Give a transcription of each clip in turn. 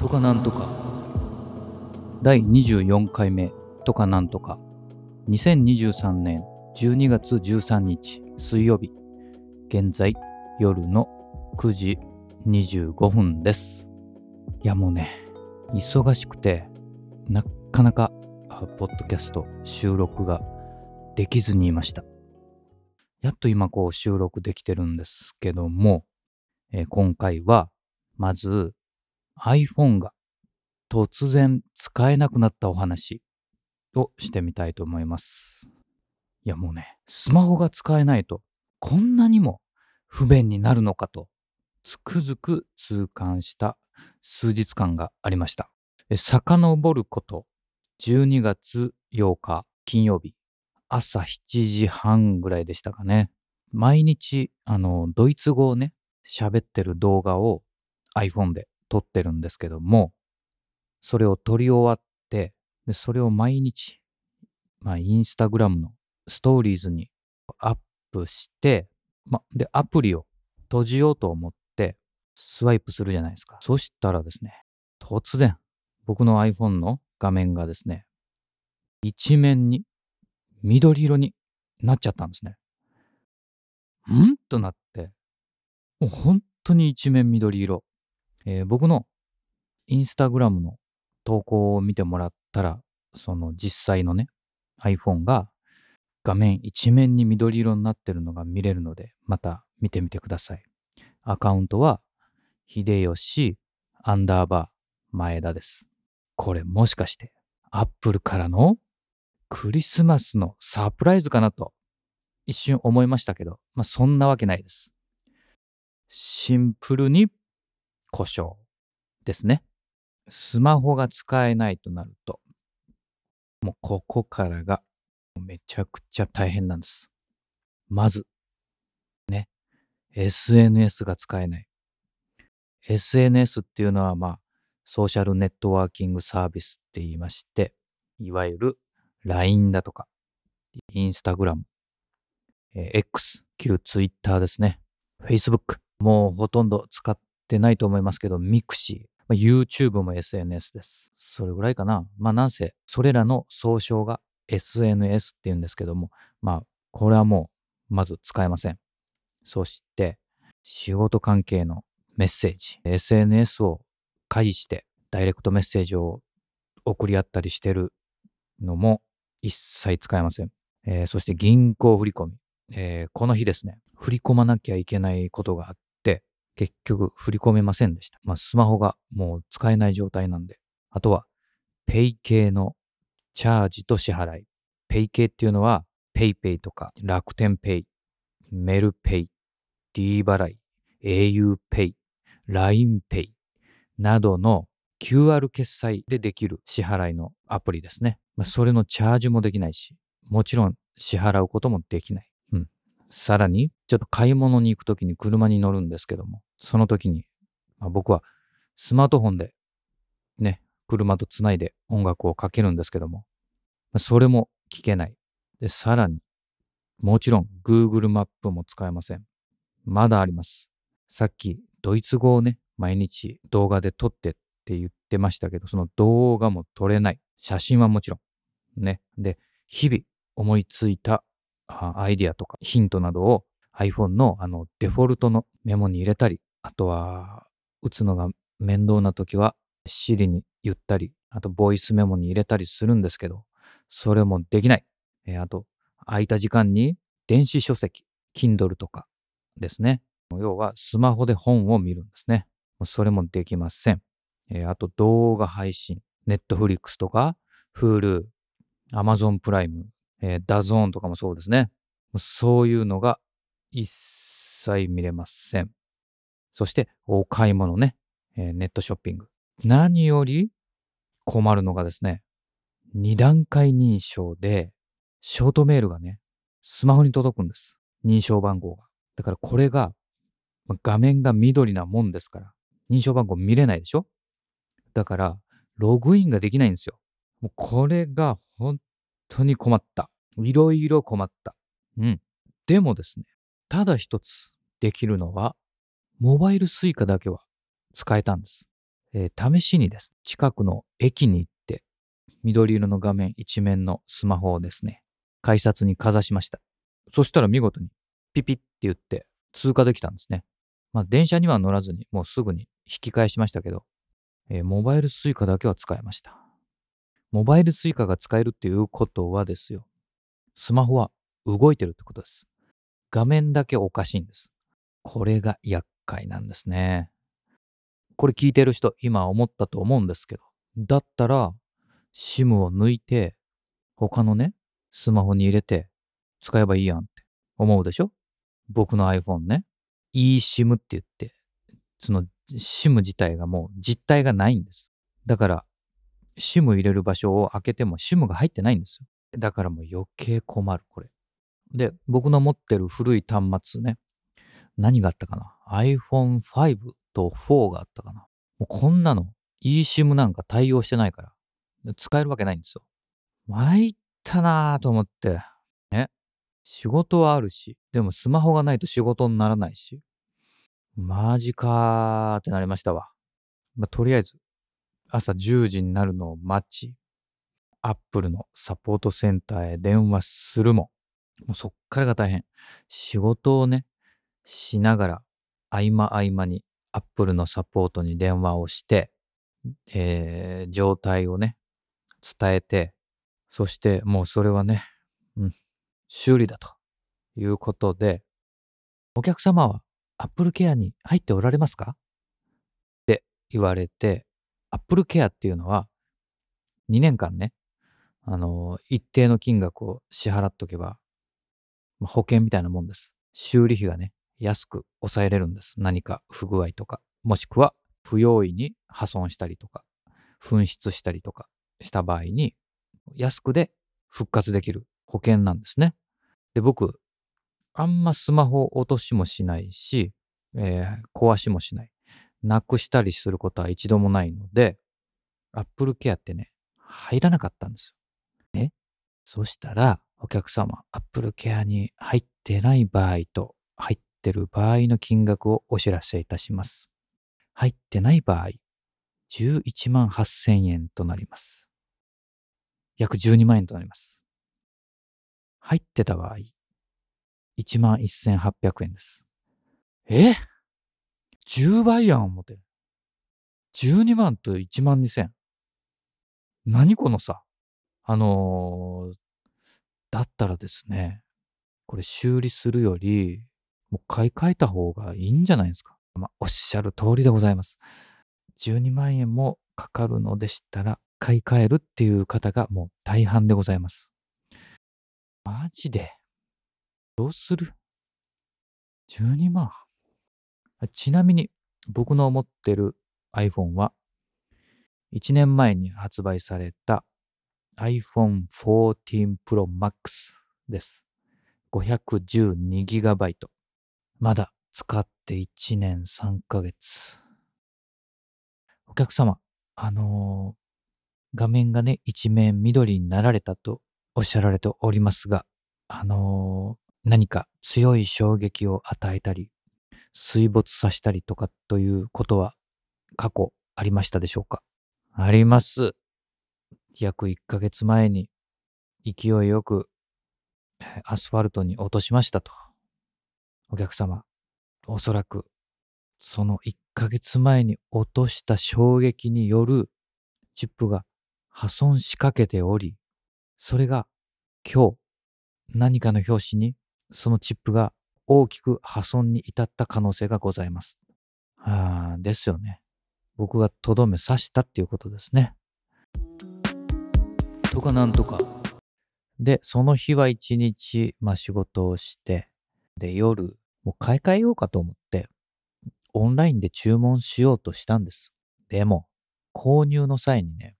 とかなんとか。第24回目とかなんとか。2023年12月13日水曜日。現在夜の9時25分です。いやもうね忙しくてなかなかポッドキャスト収録ができずにいました。やっと今こう収録できてるんですけども、えー今回はまず iPhone が突然使えなくなったお話をしてみたいと思います。いやもうね、スマホが使えないとこんなにも不便になるのかとつくづく痛感した数日間がありました。遡ること12月8日金曜日朝7時半ぐらいでしたかね。毎日あのドイツ語をね喋ってる動画を iPhone で撮ってるんですけども、それを撮り終わって、でそれを毎日、まあ、インスタグラムのストーリーズにアップして、ま、で、アプリを閉じようと思って、スワイプするじゃないですか。そしたらですね、突然、僕の iPhone の画面がですね、一面に緑色になっちゃったんですね。ん？となって、もう本当に一面緑色。えー僕のインスタグラムの投稿を見てもらったら、その実際のね、iPhone が画面一面に緑色になってるのが見れるので、また見てみてください。アカウントは、秀吉アンダーバー前田です。これもしかして、Apple からのクリスマスのサプライズかなと一瞬思いましたけど、まあそんなわけないです。シンプルに故障ですね。スマホが使えないとなると、もうここからがめちゃくちゃ大変なんです。まず、ね、SNS が使えない。SNS っていうのはまあ、ソーシャルネットワーキングサービスって言いまして、いわゆる LINE だとか、Instagram、え X、旧 Twitter ですね。Facebook、もうほとんど使ってないと思いますけど、Mixi、ま YouTube も SNS です。それぐらいかな。まあなんせ、それらの総称が SNS って言うんですけども、まあ、これはもう、まず使えません。そして、仕事関係のメッセージ、SNS を介して、ダイレクトメッセージを送り合ったりしてるのも一切使えません。えーそして銀行振込、えーこの日ですね、振り込まなきゃいけないことがあっ、結局振り込めませんでした。まあ、スマホがもう使えない状態なんで。あとは、ペイ系のチャージと支払い。ペイ系っていうのは、 PayPay とか楽天ペイ、メルペイ、D 払い、au ペイ、LINE ペイなどの QR 決済でできる支払いのアプリですね。まあ、それのチャージもできないし、もちろん支払うこともできない。うん。さらに、ちょっと買い物に行くときに車に乗るんですけども、その時に、まあ、僕はスマートフォンでね、車とつないで音楽をかけるんですけども、それも聞けない。で、さらに、もちろん Google マップも使えません。まだあります。さっきドイツ語をね、毎日動画で撮ってって言ってましたけど、その動画も撮れない。写真はもちろん。ね。で、日々思いついたアイディアとかヒントなどを iPhone のあのデフォルトのメモに入れたり、あとは打つのが面倒な時は Siri に言ったり、あとボイスメモに入れたりするんですけど、それもできない。えーあと、空いた時間に電子書籍、Kindle とかですね。要はスマホで本を見るんですね。それもできません。えーあと動画配信、Netflix とか Hulu、Amazon プライム、えー、 DAZN とかもそうですね。そういうのが一切見れません。そしてお買い物ね、えーネットショッピング。何より困るのがですね、二段階認証でショートメールがね、スマホに届くんです。認証番号が。だからこれが画面が緑なもんですから、認証番号見れないでしょ？だから、ログインができないんですよ。もうこれが本当に困った。いろいろ困った。うん。でもですね、ただ一つできるのは、モバイルスイカだけは使えたんです。えー試しにです。近くの駅に行って、緑色の画面一面のスマホをですね、改札にかざしました。そしたら見事にピピって言って通過できたんですね。まあ電車には乗らずにもうすぐに引き返しましたけど、えーモバイルスイカだけは使えました。モバイルスイカが使えるっていうことはですよ、スマホは動いてるってことです。画面だけおかしいんです。これが厄介なんですね。これ聞いてる人今思ったと思うんですけど、だったら SIM を抜いて他のね、スマホに入れて使えばいいやんって思うでしょ？僕の iPhone ね、eSIM って言って、その SIM 自体がもう実体がないんです。だから、SIM 入れる場所を開けても SIM が入ってないんですよ。だからもう余計困る、これ。で、僕の持ってる古い端末ね、何があったかな？?iPhone5 と4があったかなもうこんなの eSIM なんか対応してないから、使えるわけないんですよ。参ったなぁと思って。ね。仕事はあるし、でもスマホがないと仕事にならないし。マジかーってなりましたわ。まあ、とりあえず、朝10時になるのを待ち、Apple のサポートセンターへ電話するも、もうそっからが大変。仕事をね、しながら、合間合間に Apple のサポートに電話をして、えー状態をね、伝えて、そしてもうそれはね、うん、修理だということで、お客様は Apple Care に入っておられますか？って言われて、Apple Care っていうのは2年間ね、あの、一定の金額を支払っとけば、保険みたいなもんです。修理費がね、安く抑えれるんです。何か不具合とか、もしくは不用意に破損したりとか、紛失したりとかした場合に、安くで復活できる保険なんですね。で、僕、あんまスマホ落としもしないし、えー壊しもしない。なくしたりすることは一度もないので、Apple Care ってね、入らなかったんですよ。ね。そしたら、お客様、Apple Care に入ってない場合と、入っってる場合の金額をお知らせいたします。入ってない場合、11万8000円となります。約12万円となります。入ってた場合、1万1800円です。え ?10 倍やん思て。12万と1万2000。何この差あのーだったらですね、これ修理するより、もう買い替えた方がいいんじゃないですか。まあ、おっしゃる通りでございます。12万円もかかるのでしたら、買い替えるっていう方がもう大半でございます。マジで？どうする ?12 万？ちなみに、僕の持ってる iPhone は、1年前に発売された iPhone 14 Pro Max です。512GB。まだ使って1年3ヶ月。お客様、あのー画面がね、一面緑になられたとおっしゃられておりますが、あのー何か強い衝撃を与えたり、水没させたりとかということは過去ありましたでしょうか？あります。約1ヶ月前に勢いよくアスファルトに落としましたと。お客様、おそらくその1ヶ月前に落とした衝撃によるチップが破損しかけており、それが今日何かの拍子にそのチップが大きく破損に至った可能性がございます。ああ、ですよね。僕がとどめ刺したっていうことですね。とかなんとか。で、その日は一日、まあ仕事をして、で、夜、もう買い替えようかと思って、オンラインで注文しようとしたんです。でも、購入の際にね、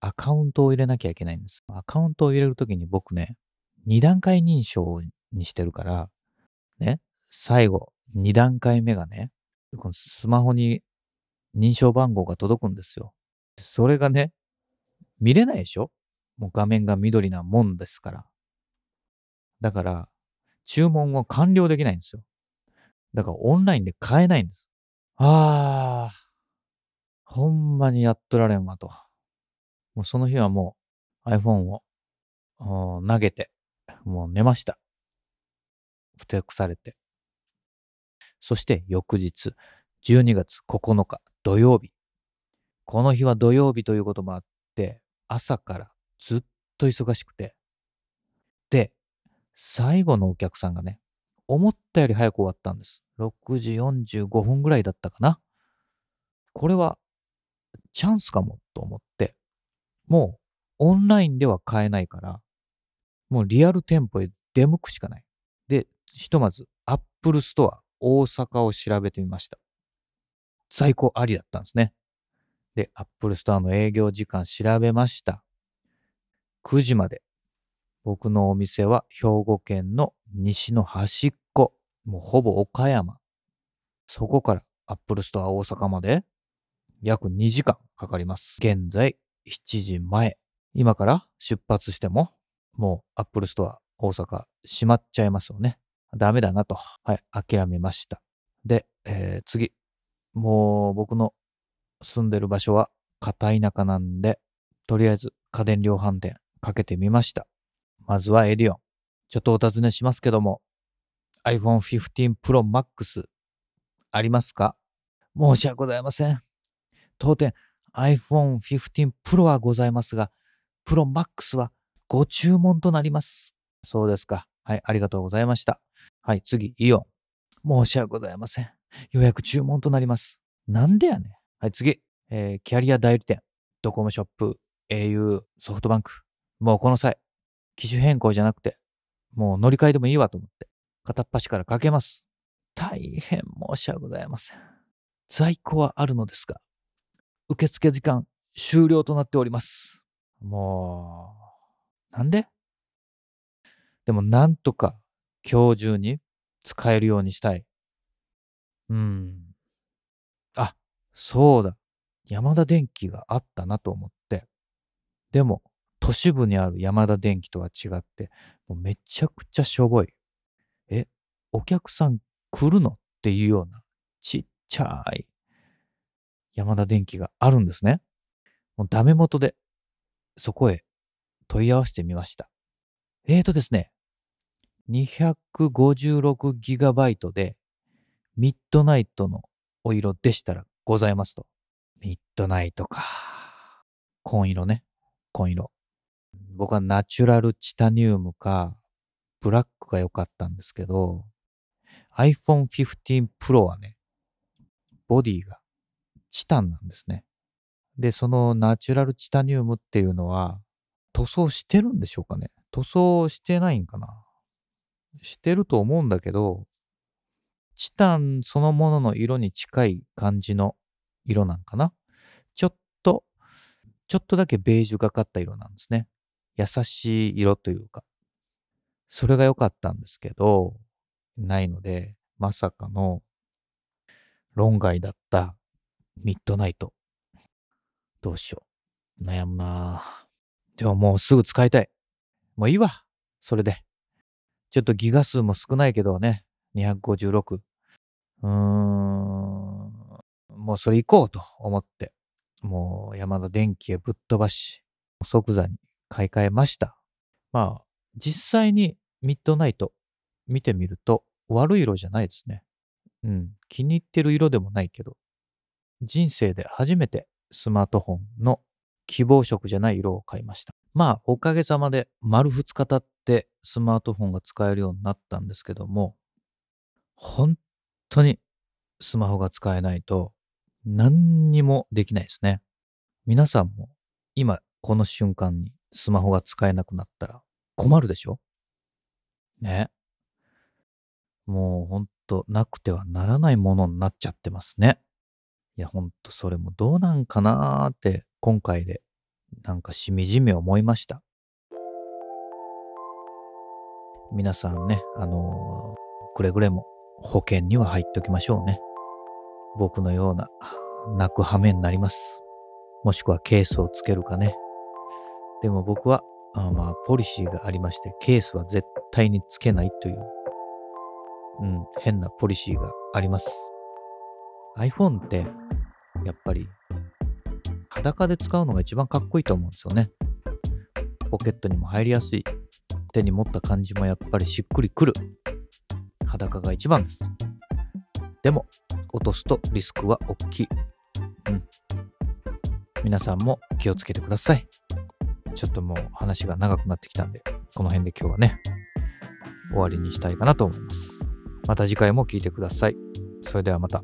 アカウントを入れなきゃいけないんです。アカウントを入れるときに僕ね、二段階認証にしてるから、ね、最後、二段階目がね、このスマホに認証番号が届くんですよ。それがね、見れないでしょ？もう画面が緑なもんですから。だから、注文を完了できないんですよ。だからオンラインで買えないんです。あー、ほんまにやっとられんわと。もうその日はもう iPhone を投げて、もう寝ました。ふてくされて。そして翌日、12月9日土曜日。この日は土曜日ということもあって、朝からずっと忙しくて。で、最後のお客さんがね、思ったより早く終わったんです。6時45分ぐらいだったかな。これはチャンスかもと思って、もうオンラインでは買えないから、もうリアル店舗へ出向くしかない。で、ひとまず Apple Store 大阪を調べてみました。在庫ありだったんですね。で、Apple Store の営業時間調べました。9時まで。僕のお店は兵庫県の西の端っこ。もうほぼ岡山。そこから Apple Store 大阪まで約2時間かかります。現在7時前。今から出発しても、もう Apple Store 大阪閉まっちゃいますよね。ダメだなと。はい、諦めました。で、えー、次。もう僕の住んでる場所は片田舎なんで、とりあえず家電量販店かけてみました。まずはエディオン。ちょっとお尋ねしますけども、iPhone 15 Pro Max ありますか？申し訳ございません。当店 iPhone 15 Pro はございますが、Pro Max はご注文となります。そうですか。はい、ありがとうございました。はい、次、イオン。申し訳ございません。予約注文となります。なんでやねん。はい、次。えー、キャリア代理店。ドコモショップ。au、ソフトバンク。もうこの際、機種変更じゃなくて、もう乗り換えでもいいわと思って、片っ端からかけます。大変申し訳ございません。在庫はあるのですが、受付時間終了となっております。もう、なんで？でもなんとか今日中に使えるようにしたい。うん。あ、そうだ。山田電機があったなと思って。でも、都市部にある山田電機とは違って、もうめちゃくちゃしょぼい。え、お客さん来るのっていうようなちっちゃい山田電機があるんですね。もうダメ元でそこへ問い合わせてみました。えーとですね、256GB でミッドナイトのお色でしたらございますと。ミッドナイトか。紺色ね。紺色。僕はナチュラルチタニウムか、ブラックが良かったんですけど、iPhone 15 Pro はね、ボディがチタンなんですね。で、そのナチュラルチタニウムっていうのは、塗装してるんでしょうかね？塗装してないんかな？してると思うんだけど、チタンそのものの色に近い感じの色なんかな？ちょっと、ちょっとだけベージュがかった色なんですね。優しい色というか。それが良かったんですけど、ないので、まさかの論外だったミッドナイト。どうしよう。悩むなでももうすぐ使いたい。もういいわ。それで。ちょっとギガ数も少ないけどね。256。うーん。もうそれ行こうと思って。もう山田電機へぶっ飛ばし、即座に買い替えました。まあ、実際にミッドナイト見てみると悪い色じゃないですね。うん、気に入ってる色でもないけど、人生で初めてスマートフォンの希望色じゃない色を買いました。まあ、おかげさまで丸2日経ってスマートフォンが使えるようになったんですけども、本当にスマホが使えないと何にもできないですね。皆さんも今この瞬間にスマホが使えなくなったら困るでしょ？ね。もうほんとなくてはならないものになっちゃってますね。いやほんとそれもどうなんかなーって今回でなんかしみじみ思いました。皆さんね、あのー、くれぐれも保険には入っておきましょうね。僕のような泣く羽目になります。もしくはケースをつけるかね。でも僕は、あまあ、ポリシーがありまして、ケースは絶対につけないという、うん、変なポリシーがあります。iPhone って、やっぱり、裸で使うのが一番かっこいいと思うんですよね。ポケットにも入りやすい。手に持った感じもやっぱりしっくりくる。裸が一番です。でも、落とすとリスクは大きい。うん。皆さんも気をつけてください。ちょっともう話が長くなってきたんで、この辺で今日はね、終わりにしたいかなと思います。また次回も聴いてください。それではまた。